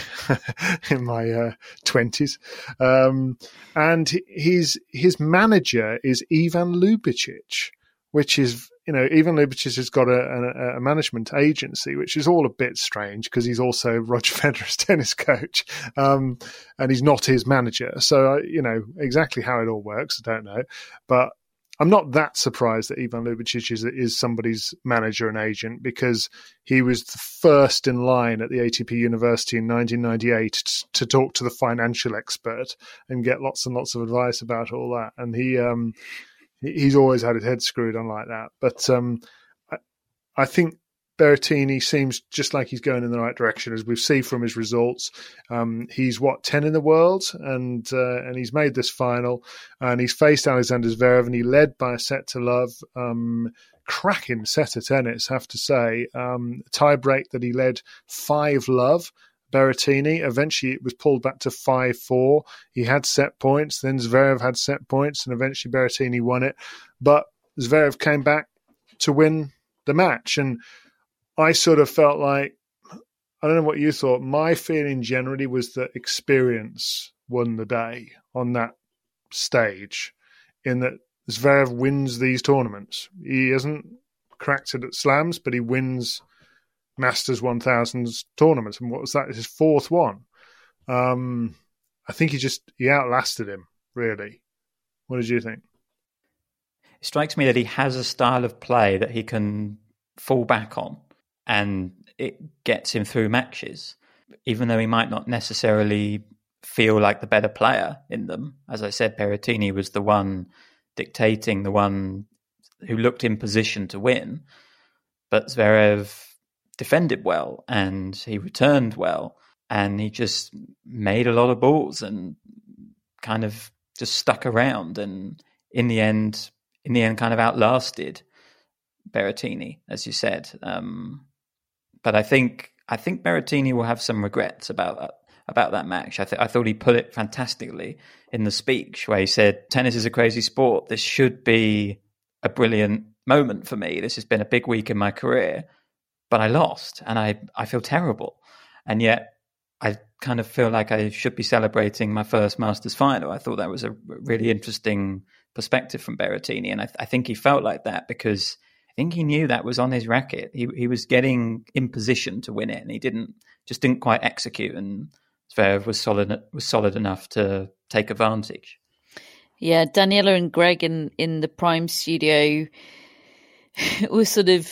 in my twenties, um, and his his manager is Ivan Ljubicic, which is you know Ivan Ljubicic has got a, a, a management agency, which is all a bit strange because he's also Roger Federer's tennis coach, um, and he's not his manager. So uh, you know exactly how it all works. I don't know, but I'm not that surprised that Ivan Ljubicic is, is somebody's manager and agent because he was the first in line at the ATP University in 1998 t- to talk to the financial expert and get lots and lots of advice about all that. And he um, he's always had his head screwed on like that. But um, I, I think Berrettini seems just like he's going in the right direction, as we've seen from his results. Um, he's what ten in the world, and uh, and he's made this final, and he's faced Alexander Zverev, and he led by a set to love. Um, cracking set of tennis, have to say. Um, tie break that he led five love. Berrettini. Eventually, it was pulled back to five four. He had set points. Then Zverev had set points, and eventually Berrettini won it. But Zverev came back to win the match, and I sort of felt like I don't know what you thought. My feeling generally was that experience won the day on that stage, in that Zverev wins these tournaments. He hasn't cracked it at slams, but he wins Masters 1000s tournaments. And what was that? His fourth one. Um, I think he just he outlasted him. Really, what did you think? It strikes me that he has a style of play that he can fall back on, and it gets him through matches, even though he might not necessarily feel like the better player in them. As I said, Berrettini was the one dictating, the one who looked in position to win, but Zverev defended well and he returned well, and he just made a lot of balls and kind of just stuck around, and in the end, in the end, kind of outlasted Berrettini, as you said. Um, but I think I think Berrettini will have some regrets about that about that match. I, th- I thought he put it fantastically in the speech where he said, "Tennis is a crazy sport. This should be a brilliant moment for me. This has been a big week in my career, but I lost, and I I feel terrible, and yet." I kind of feel like I should be celebrating my first Masters final. I thought that was a really interesting perspective from Berrettini, and I, I think he felt like that because think he knew that was on his racket. He he was getting in position to win it, and he didn't just didn't quite execute. And Zverev was solid was solid enough to take advantage. Yeah, Daniela and Greg in in the Prime Studio were sort of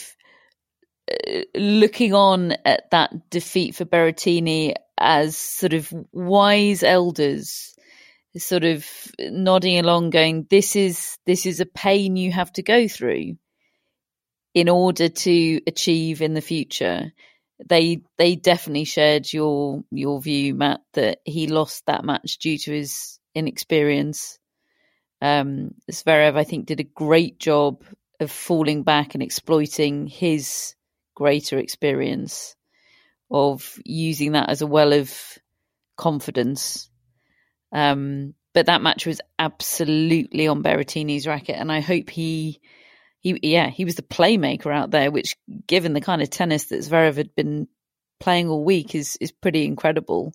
uh, looking on at that defeat for Berrettini as sort of wise elders sort of nodding along going this is this is a pain you have to go through in order to achieve in the future. They they definitely shared your your view matt that he lost that match due to his inexperience. Um Zverev I think did a great job of falling back and exploiting his greater experience of using that as a well of confidence. Um, but that match was absolutely on Berrettini's racket, and I hope he, he, yeah, he was the playmaker out there. Which, given the kind of tennis that Zverev had been playing all week, is is pretty incredible.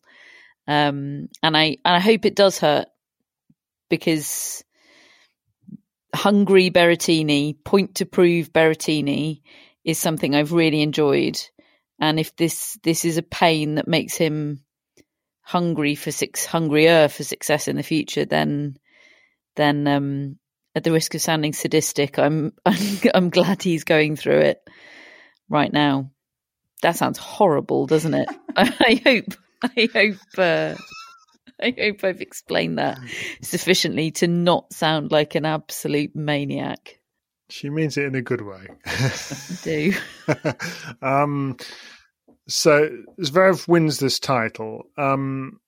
Um, and I and I hope it does hurt because hungry Berrettini, point to prove Berrettini, is something I've really enjoyed. And if this this is a pain that makes him hungry for six hungrier for success in the future, then then um, at the risk of sounding sadistic, I'm I'm, I'm glad he's going through it right now. That sounds horrible, doesn't it? I hope I hope uh, I hope I've explained that sufficiently to not sound like an absolute maniac. She means it in a good way. I do. um, so Zverev wins this title. Um,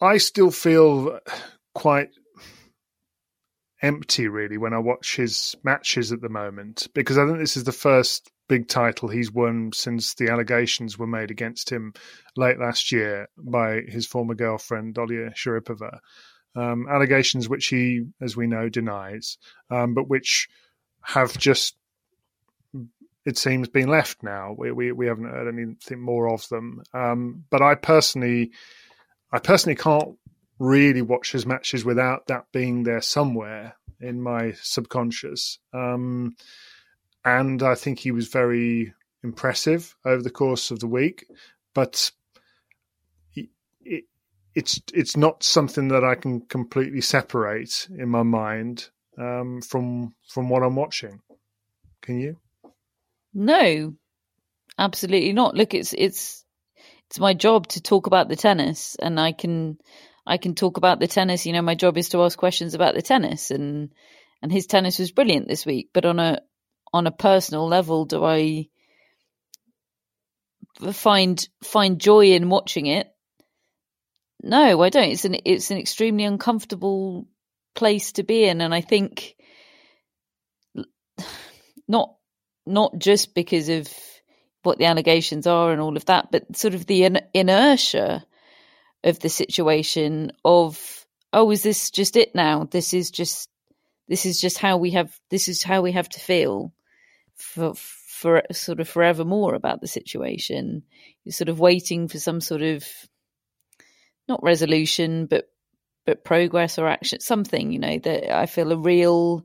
I still feel quite empty really when I watch his matches at the moment because I think this is the first big title he's won since the allegations were made against him late last year by his former girlfriend Dalia Sharypova. Um, allegations which he, as we know, denies, um, but which have just, it seems, been left now. We we, we haven't heard anything more of them. Um, but I personally, I personally can't really watch his matches without that being there somewhere in my subconscious. Um, and I think he was very impressive over the course of the week, but it, it, it's it's not something that I can completely separate in my mind um, from from what I'm watching. Can you? No, absolutely not. Look, it's it's it's my job to talk about the tennis, and I can I can talk about the tennis. You know, my job is to ask questions about the tennis, and and his tennis was brilliant this week. But on a on a personal level, do I find find joy in watching it? No, I don't. It's an it's an extremely uncomfortable place to be in, and I think not not just because of what the allegations are and all of that, but sort of the inertia of the situation of oh is this just it now? This is just this is just how we have this is how we have to feel for for sort of forevermore about the situation. You're sort of waiting for some sort of not resolution but but progress or action something you know that i feel a real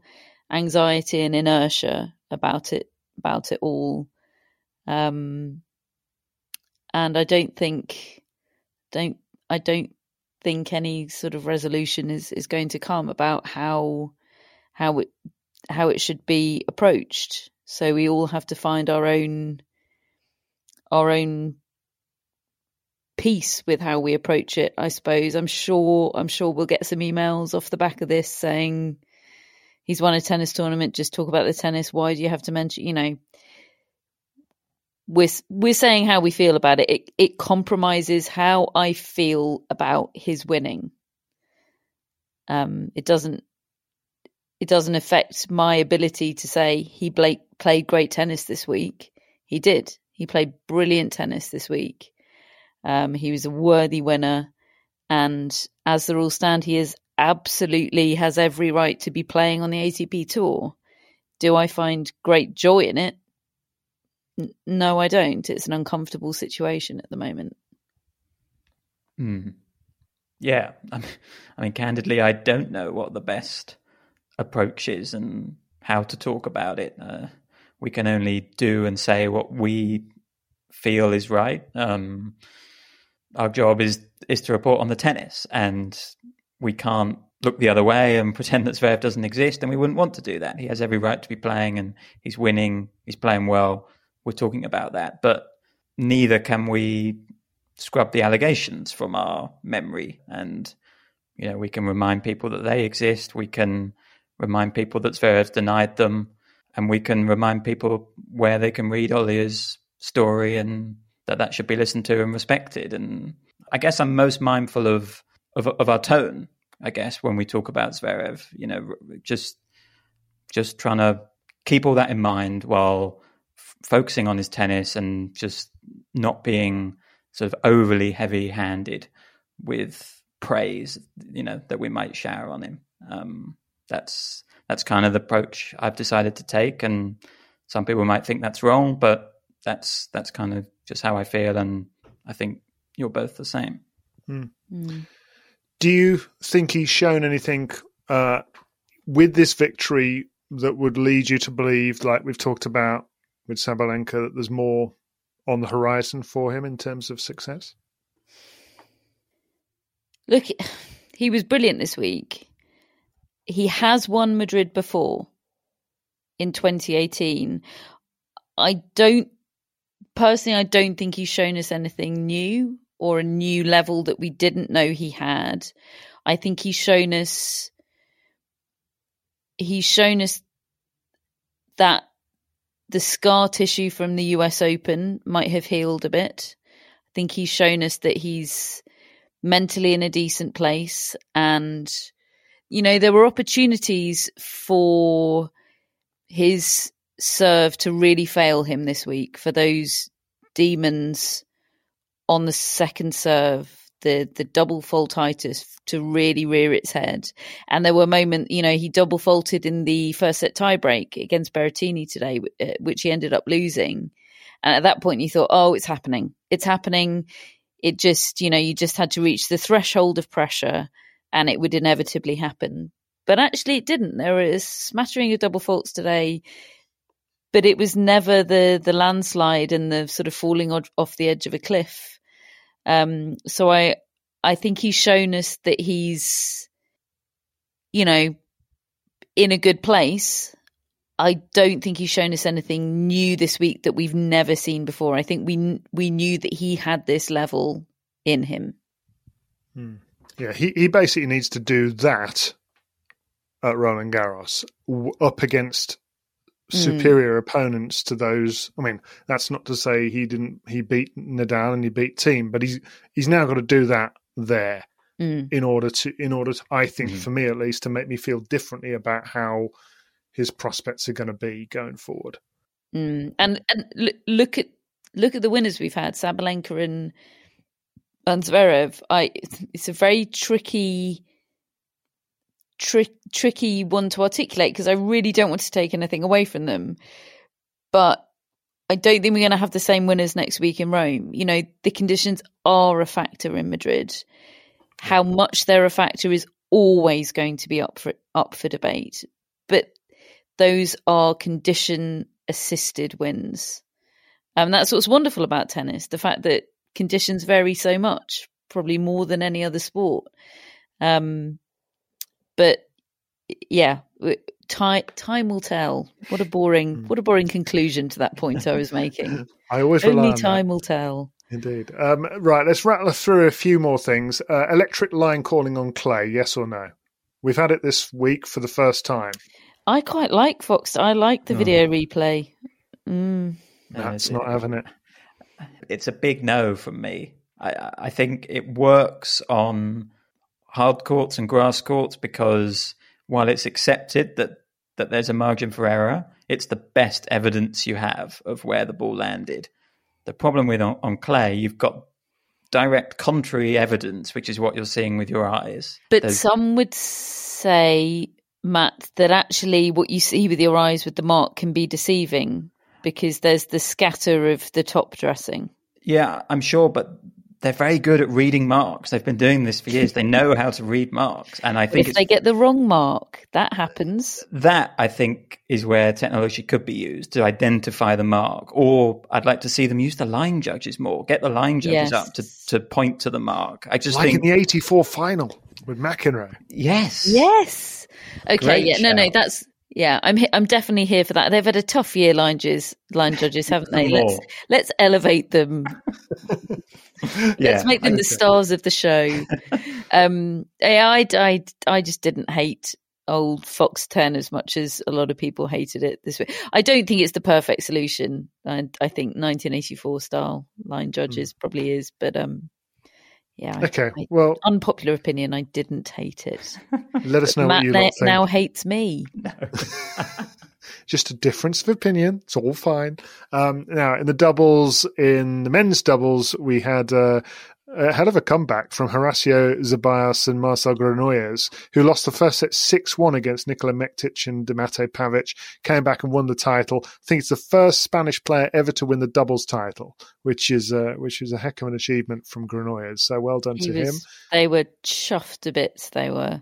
anxiety and inertia about it about it all. Um and i don't think don't I don't think any sort of resolution is, is going to come about how how it how it should be approached. So we all have to find our own our own peace with how we approach it, I suppose. I'm sure I'm sure we'll get some emails off the back of this saying he's won a tennis tournament, just talk about the tennis. Why do you have to mention you know we're we're saying how we feel about it. It it compromises how I feel about his winning. Um, it doesn't it doesn't affect my ability to say he Blake played great tennis this week. He did. He played brilliant tennis this week. Um, he was a worthy winner, and as the rules stand, he is absolutely has every right to be playing on the ATP tour. Do I find great joy in it? No, I don't. It's an uncomfortable situation at the moment. Hmm. Yeah, I mean, I mean, candidly, I don't know what the best approach is and how to talk about it. Uh, we can only do and say what we feel is right. Um, our job is is to report on the tennis, and we can't look the other way and pretend that Zverev doesn't exist. And we wouldn't want to do that. He has every right to be playing, and he's winning. He's playing well we're talking about that, but neither can we scrub the allegations from our memory. And, you know, we can remind people that they exist. We can remind people that Zverev's denied them. And we can remind people where they can read Olia's story and that that should be listened to and respected. And I guess I'm most mindful of, of, of our tone, I guess, when we talk about Zverev, you know, just, just trying to keep all that in mind while focusing on his tennis and just not being sort of overly heavy handed with praise, you know, that we might shower on him. Um, that's that's kind of the approach I've decided to take, and some people might think that's wrong, but that's that's kind of just how I feel, and I think you're both the same. Mm. Mm. Do you think he's shown anything uh, with this victory that would lead you to believe, like we've talked about, with Sabalenka that there's more on the horizon for him in terms of success? Look, he was brilliant this week. He has won Madrid before in 2018. I don't personally I don't think he's shown us anything new or a new level that we didn't know he had. I think he's shown us he's shown us that the scar tissue from the US Open might have healed a bit. I think he's shown us that he's mentally in a decent place and you know, there were opportunities for his serve to really fail him this week for those demons on the second serve, the the double faultitis to really rear its head. And there were moments, you know, he double faulted in the first set tiebreak against Berrettini today, uh, which he ended up losing. And at that point, you thought, oh, it's happening. It's happening. It just, you know, you just had to reach the threshold of pressure and it would inevitably happen. But actually, it didn't. There was a smattering of double faults today, but it was never the the landslide and the sort of falling off the edge of a cliff. Um, so I I think he's shown us that he's, you know, in a good place. I don't think he's shown us anything new this week that we've never seen before. I think we we knew that he had this level in him. Hmm. Yeah, he, he basically needs to do that at Roland Garros up against. Superior mm. opponents to those. I mean, that's not to say he didn't. He beat Nadal and he beat Thiem, but he's he's now got to do that there mm. in order to in order to, I think mm. for me at least to make me feel differently about how his prospects are going to be going forward. Mm. And and look at look at the winners we've had, Sabalenka and and Zverev. I it's a very tricky trick tricky one to articulate because I really don't want to take anything away from them. But I don't think we're going to have the same winners next week in Rome. You know, the conditions are a factor in Madrid. How much they're a factor is always going to be up for up for debate. But those are condition assisted wins. And that's what's wonderful about tennis, the fact that conditions vary so much, probably more than any other sport. Um, but yeah, time time will tell. What a boring hmm. what a boring conclusion to that point I was making. I always only time that. will tell. Indeed. Um, right, let's rattle through a few more things. Uh, electric line calling on clay, yes or no? We've had it this week for the first time. I quite like Fox. I like the oh. video replay. Mm. That's not having it. It's a big no from me. I, I think it works on hard courts and grass courts because while it's accepted that that there's a margin for error, it's the best evidence you have of where the ball landed. The problem with on, on clay, you've got direct contrary evidence, which is what you're seeing with your eyes. But some would say, Matt, that actually what you see with your eyes with the mark can be deceiving because there's the scatter of the top dressing. Yeah, I'm sure, but they're very good at reading marks. They've been doing this for years. They know how to read marks, and I think if they get the wrong mark, that happens. That I think is where technology could be used to identify the mark. Or I'd like to see them use the line judges more. Get the line judges yes. up to, to point to the mark. I just like think in the '84 final with McEnroe. Yes, yes. Okay, Great yeah, no, no, that's yeah, I'm I'm definitely here for that. They've had a tough year, line judges, line judges, haven't they? Let's let's elevate them. let's make them the stars of the show. Um, I, I I just didn't hate old Foxtenn as much as a lot of people hated it this way. I don't think it's the perfect solution. I, I think 1984 style line judges mm. probably is, but um, yeah. Okay. I, well, unpopular opinion. I didn't hate it. Let us know Matt what you think. now hates me. No. Just a difference of opinion. It's all fine. Um, now, in the doubles, in the men's doubles, we had uh, a hell of a comeback from Horacio Zeballos and Marcel Granollers, who lost the first set 6 1 against Nikola Mektic and Domate Pavic, came back and won the title. I think it's the first Spanish player ever to win the doubles title, which is uh, which is a heck of an achievement from Granollers. So well done he to was, him. They were chuffed to bits, they were.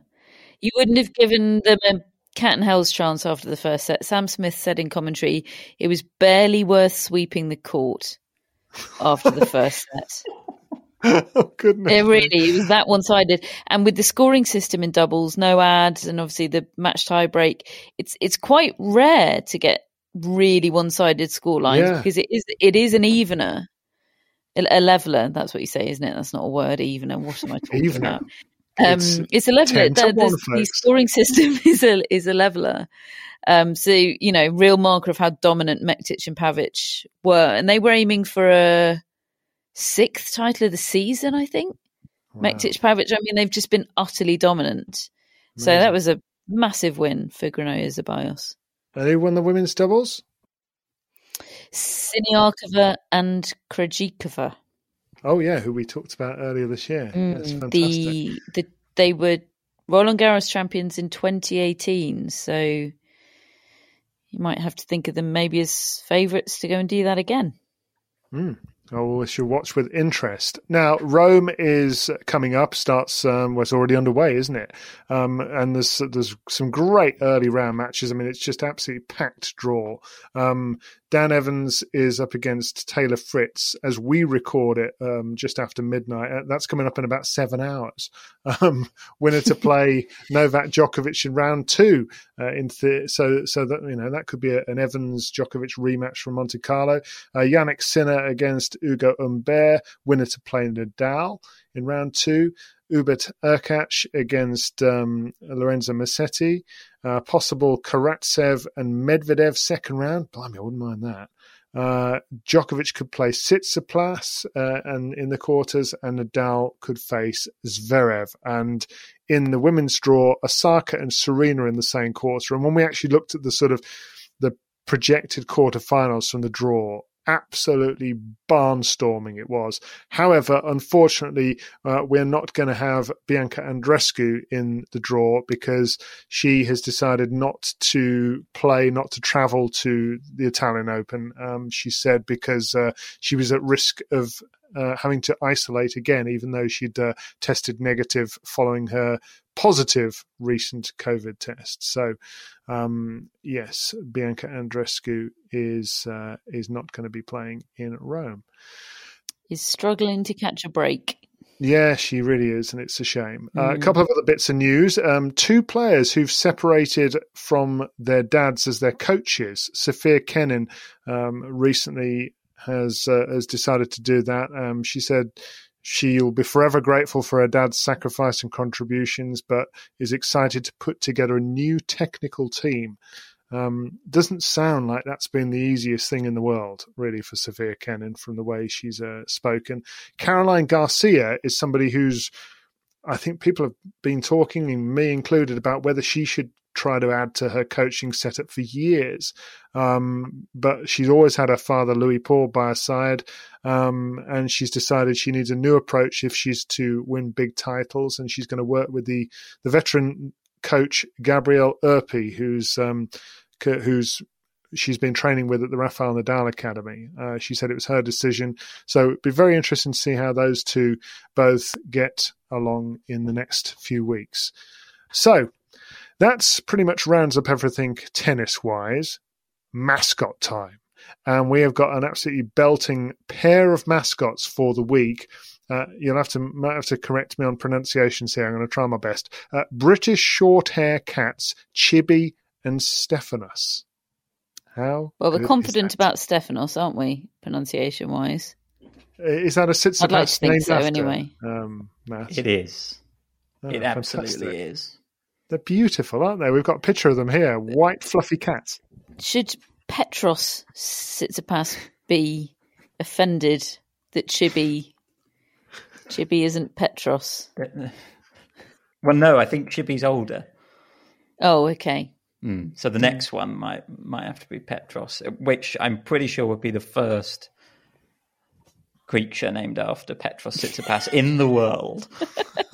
You wouldn't have given them a cat and hell's chance after the first set. Sam Smith said in commentary it was barely worth sweeping the court after the first set. oh goodness! It really it was that one sided, and with the scoring system in doubles, no ads, and obviously the match tie break, it's it's quite rare to get really one sided score lines yeah. because it is it is an evener, a, leveler. That's what you say, isn't it? That's not a word, evener. What am I talking evener. about? Um, it's, it's, a leveler. The, the, the, scoring system is a is a leveler. Um, so you know, real marker of how dominant Mektic and Pavic were, and they were aiming for a sixth title of the season, I think. Wow. Mektic Pavic, I mean, they've just been utterly dominant. So that was a massive win for Granollers Zeballos. And who won the women's doubles? Siniakova and Krejcikova. Oh yeah, who we talked about earlier this year. That's Mm, fantastic. the, the they were Roland Garros champions in 2018, so you might have to think of them maybe as favourites to go and do that again. Mm. Oh, we should watch with interest. Now, Rome is coming up. Starts um, well, it's already underway, isn't it? Um, and there's there's some great early round matches. I mean, it's just absolutely packed draw. Um, Dan Evans is up against Taylor Fritz as we record it um, just after midnight. Uh, That's coming up in about seven hours. Um, winner to play Novak Djokovic in round two. Uh, in th- so so that you know that could be a, an Evans Djokovic rematch from Monte Carlo. Uh, Jannik Sinner against Ugo Humbert. Winner to play Nadal in round two. Hubert Hurkacz against um, Lorenzo Musetti. Uh, possible Karatsev and Medvedev second round. Blimey, I wouldn't mind that. Uh, Djokovic could play Tsitsipas uh, and in the quarters, and Nadal could face Zverev. And in the women's draw, Osaka and Serena in the same quarter. And when we actually looked at the sort of the projected quarterfinals from the draw, absolutely barnstorming it was. However, unfortunately, uh, we're not going to have Bianca Andreescu in the draw because she has decided not to play, not to travel to the Italian Open. Um, she said because uh, she was at risk of uh, having to isolate again, even though she'd uh, tested negative following her positive recent COVID test. So, um, yes, Bianca Andreescu is uh, is not going to be playing in Rome. Is struggling to catch a break. Yeah, she really is, and it's a shame. Uh, a Mm. couple of other bits of news. Um, two players who've separated from their dads as their coaches. Sophia Kenin um, recently has uh, has decided to do that. Um, she said she'll be forever grateful for her dad's sacrifice and contributions, but is excited to put together a new technical team. Um, doesn't sound like that's been the easiest thing in the world, really, for Sophia Kenin from the way she's uh, spoken. Caroline Garcia is somebody who's, I think people have been talking, me included, about whether she should try to add to her coaching setup for years. Um, but she's always had her father, Louis Paul, by her side. Um, and she's decided she needs a new approach if she's to win big titles. And she's going to work with the, the veteran coach, Gabriel Urpi, who's, um, who's, She's been training with at the Rafael Nadal Academy. Uh, she said it was her decision. So it'd be very interesting to see how those two both get along in the next few weeks. So that's pretty much rounds up everything tennis wise. Mascot time. And we have got an absolutely belting pair of mascots for the week. Uh, you'll have to might have to correct me on pronunciations here. I'm going to try my best. Uh, British short hair cats, Chibi and Stephanus. How? Well, we're good is confident that? about Stephanos, aren't we, pronunciation wise? Is that a Tsitsipas I'd like to think so, after, anyway. Um, It is. Oh, it absolutely fantastic. is. They're beautiful, aren't they? We've got a picture of them here. White, fluffy cats. Should Petros Tsitsipas be offended that Chibi Chibi isn't Petros? Well, no, I think Chibi's older. Oh, okay. Mm. So the next one might might have to be Petros, which I'm pretty sure would be the first creature named after Petros Tsitsipas in the world.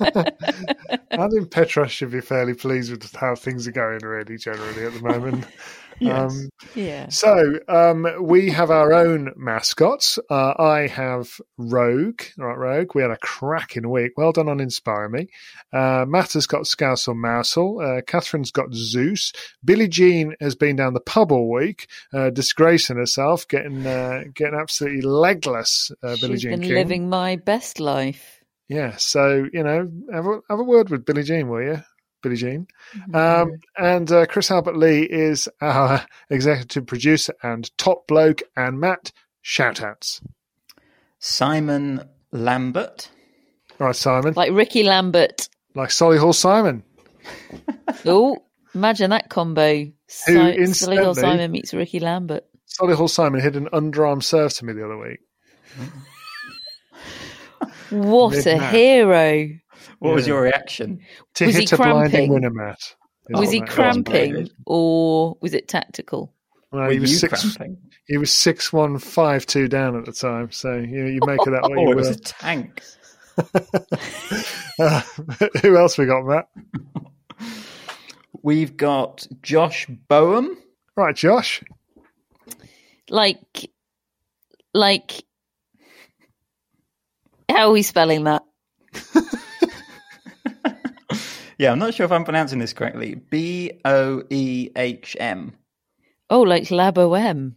I think Petros should be fairly pleased with how things are going, really, generally at the moment. Yes. Um, Yeah. so um, we have our own mascots. Uh, I have Rogue, right? Rogue. We had a cracking week. Well done on inspiring me. Uh, Matt has got Scousel Mousel. Uh, Catherine's got Zeus. Billie Jean has been down the pub all week, uh, disgracing herself, getting uh, getting absolutely legless. Uh, Billie She's Jean been King. living my best life. Yeah, so you know, have a, have a word with Billie Jean, will you, Billie Jean? Um, and uh, Chris Albert Lee is our executive producer and top bloke. And Matt, shout outs. Simon Lambert. All right, Simon, like, Like Ricky Lambert. Like Solihull Simon. Oh, imagine that combo. Who Si- Solihull incidentally- Simon meets Ricky Lambert. Solihull Simon hit an underarm serve to me the other week. What a Mid-match. hero. What was your reaction? To Was he hit a blinding cramping? winner, Matt. was he that is. cramping or was it tactical? Well, Were he was you six. cramping? He was six one five two down at the time. So you you make it that way. Oh, you it was a tank. Uh, who else we got, Matt? We've got Josh Boehm. Right, Josh. Like, like, how are we spelling that? Yeah, I'm not sure if I'm pronouncing this correctly. B O E H M. Oh, like La Bohème.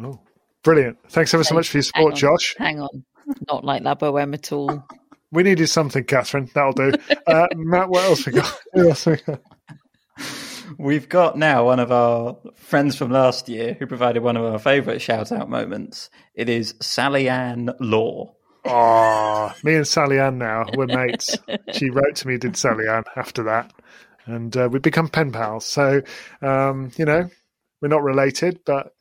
Oh, brilliant! Thanks ever so much for your support, Hang on, Josh. Hang on. Not like La Bohème at all. We needed something, Catherine. That'll do. Uh, Matt, what else we got? Who else we got? We've got now one of our friends from last year who provided one of our favourite shout out moments. It is Sally Ann Law. Oh, me and Sally Ann now we're mates. She wrote to me, did Sally Ann after that, and uh, we've become pen pals. So, um, you know, we're not related, but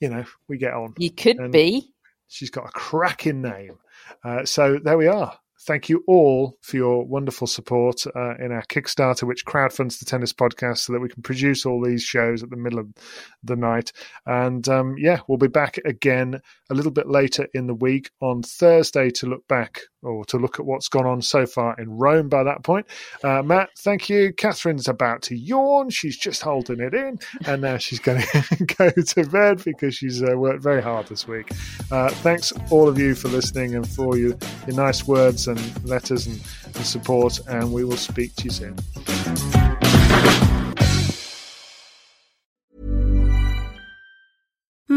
you know, we get on. You could And be. She's got a cracking name. Uh, so there we are. Thank you all for your wonderful support uh, in our Kickstarter, which crowdfunds the tennis podcast so that we can produce all these shows at the middle of the night. And um, yeah, we'll be back again a little bit later in the week on Thursday to look back or to look at what's gone on so far in Rome by that point. Uh, Matt, thank you. Catherine's about to yawn. She's just holding it in. And now she's going to go to bed because she's uh, worked very hard this week. Uh, thanks, all of you, for listening and for your, your nice words and letters and, and support. And we will speak to you soon.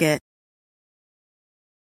Target.